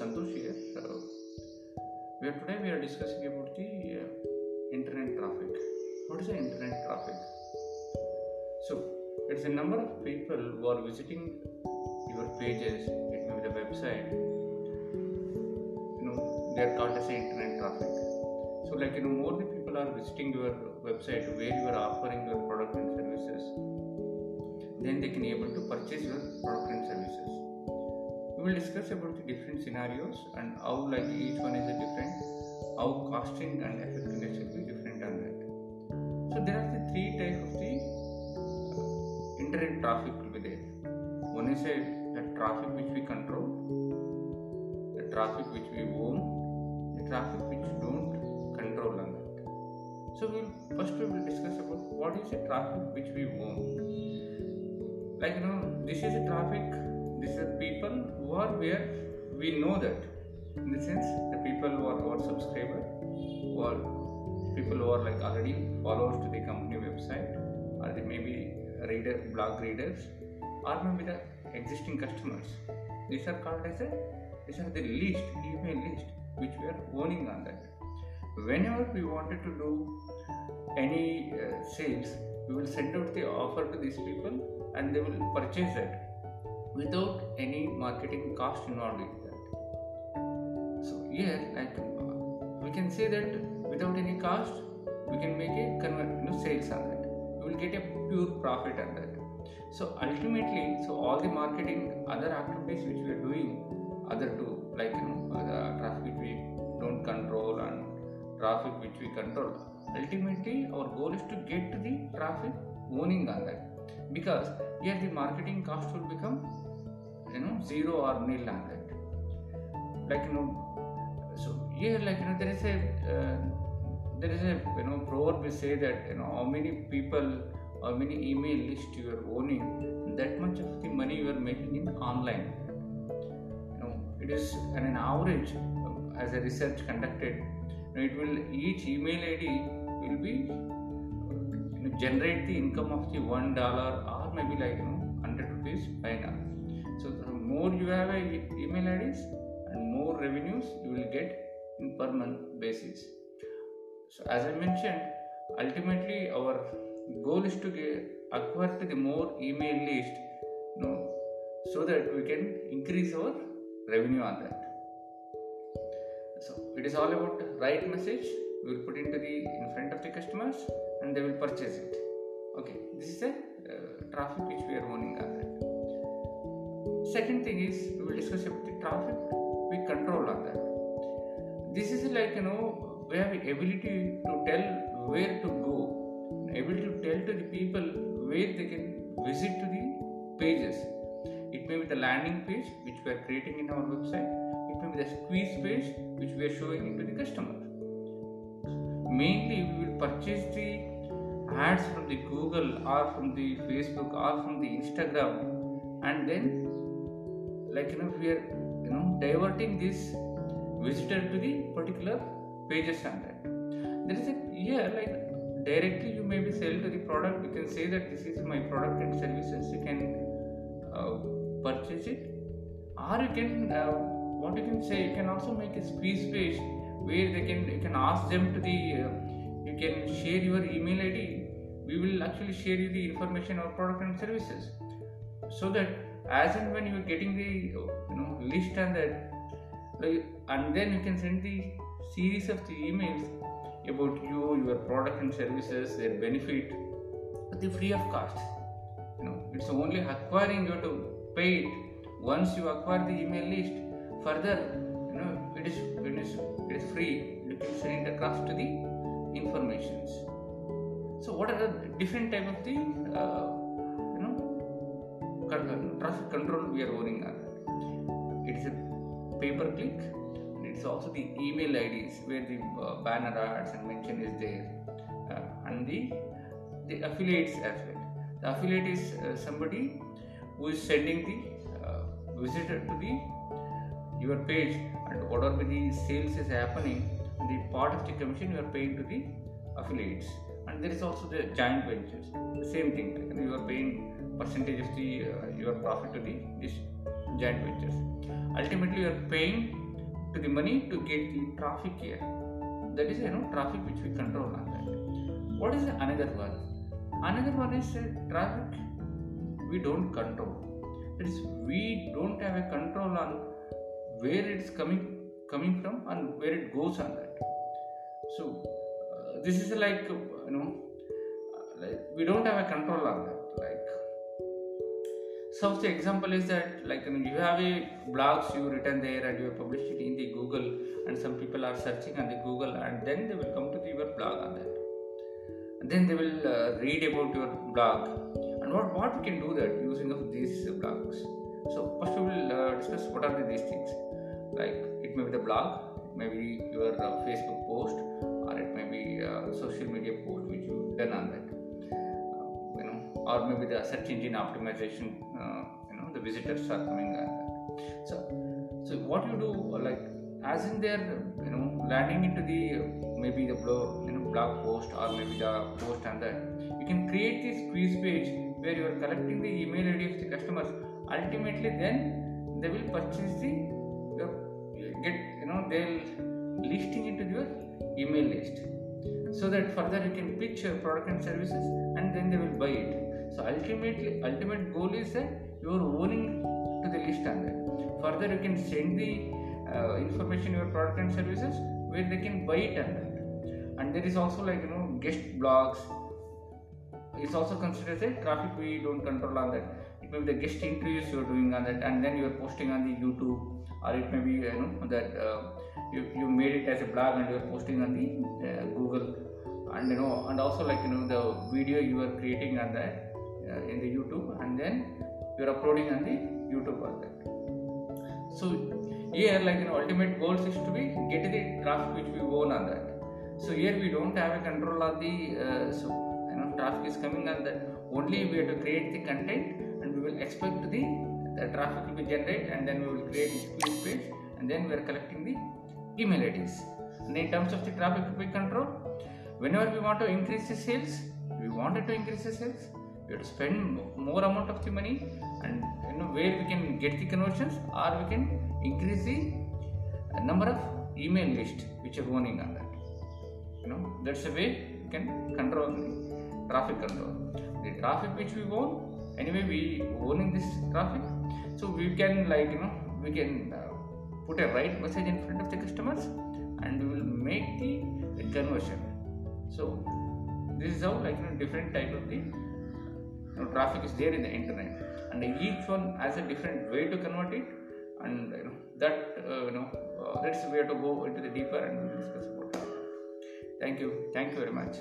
Santosh here. Uh, today we are discussing about the uh, internet traffic. What is the internet traffic? So it's a number of people who are visiting your pages. It may be the website. You know they are called as the internet traffic. So like you know more the people are visiting your website where you are offering your product and services, then they can be able to purchase your product and services we will discuss about the different scenarios and how like each one is a different how costing and effectiveness will be different on that. So there are the three types of the uh, internet traffic will be there. One is a the traffic which we control the traffic which we own the traffic which don't control on that. So we'll first we will discuss about what is the traffic which we own. Like you know this is a traffic these are people who are where we know that. In the sense the people who are our subscriber are people who are like already followers to the company website or they may be reader blog readers or maybe the existing customers. These are called as a these are the list email list which we are owning on that. Whenever we wanted to do any uh, sales we will send out the offer to these people and they will purchase it without any marketing cost involved in that. So here, like we can say that without any cost, we can make a convert, you know, sales on that. We will get a pure profit on that. So ultimately, so all the marketing, other activities which we are doing, other two like you know the traffic which we don't control and traffic which we control. Ultimately, our goal is to get the traffic owning on that because here the marketing cost will become you know zero or nil on that. Like you know so here like you know there is a uh, there is a you know proverb we say that you know how many people how many email list you are owning that much of the money you are making in online. You know it is an, an average um, as a research conducted you know, it will each email id will be you know, generate the income of the one dollar or maybe like you know 100 rupees by now so the more you have a email IDs and more revenues you will get in per month basis. So as I mentioned, ultimately our goal is to get acquire the more email list, you know, so that we can increase our revenue on that. So it is all about right message. We will put into the in front of the customers and they will purchase it. Okay, this is a uh, traffic which we are owning on that. Second thing is we will discuss about the traffic we control on that. This is like you know we have the ability to tell where to go, able to tell to the people where they can visit to the pages. It may be the landing page which we are creating in our website. It may be the squeeze page which we are showing into the customer. Mainly we will purchase the ads from the Google or from the Facebook or from the Instagram and then like you know we are you know diverting this visitor to the particular pages and that there is a here like directly you maybe sell to the product. You can say that this is my product and services. You can uh, purchase it. Or you can uh, what you can say you can also make a squeeze page where they can you can ask them to the uh, you can share your email id we will actually share you the information of product and services. So that as and when you are getting the you know list and that and then you can send the series of the emails about you your product and services their benefit the free of cost. You know it's only acquiring you have to pay it. Once you acquire the email list further you know it is it is it is free. You can send across to the informations. So what are the different type of the uh, con- control we are owning on that. It is a pay per click and it's also the email IDs where the uh, banner ads and mention is there uh, and the the affiliates as well. The affiliate is uh, somebody who is sending the uh, visitor to the your page and whatever the sales is happening the part of the commission you are paying to the affiliates and there is also the joint ventures the same thing you are paying percentage of the uh, your profit to the this joint ventures. Ultimately you are paying to the money to get the traffic here. That is you know traffic which we control on that. What is another one? Another one is uh, traffic we don't control. That is we don't have a control on where it's coming coming from and where it goes on that. So uh, this is like you know like we don't have a control on that so the example is that like you, know, you have a blogs you written there and you have published it in the google and some people are searching on the google and then they will come to your blog on that. And then they will uh, read about your blog. And what, what we can do that using of these blogs? So first we will uh, discuss what are the, these things. Like it may be the blog it may be your uh, facebook post or it may be uh, social media post which you done on that or maybe the search engine optimization uh, you know the visitors are coming on so so what you do like as in there you know landing into the maybe the blog you know blog post or maybe the post on that you can create this squeeze page where you are collecting the email id of the customers. Ultimately then they will purchase the your get you know they'll listing into your email list. So that further you can pitch your product and services and then they will buy it so ultimately ultimate goal is that you are owning to the list on that further you can send the uh, information your product and services where they can buy it on that and there is also like you know guest blogs. It's also considered as a traffic we don't control on that. It may be the guest interviews you are doing on that and then you are posting on the youtube or it may be you know that uh, you, you made it as a blog and you are posting on the uh, google. And you know and also like you know the video you are creating on that uh, in the youtube and then you are uploading on the youtube on that. So here like you know ultimate goals is to be get the traffic which we own on that. So here we don't have a control of the uh, so you know traffic is coming on that. Only we have to create the content and we will expect the the traffic will be generated and then we will create squeeze page and then we are collecting the email IDs. And in terms of the traffic we control, whenever we want to increase the sales, we wanted to increase the sales, we have to spend more amount of the money and you know where we can get the conversions or we can increase the number of email list which are owning on that. You know that's a way we can control the traffic control. The traffic which we own, anyway we owning this traffic, so we can like you know we can uh, put a right message in front of the customers and we will make the, the conversion so this is how like you know different type of the traffic is there in the internet. And each one has a different way to convert it. And you know that uh, you know uh, that's where to go into the deeper and discuss about that thank you. Thank you very much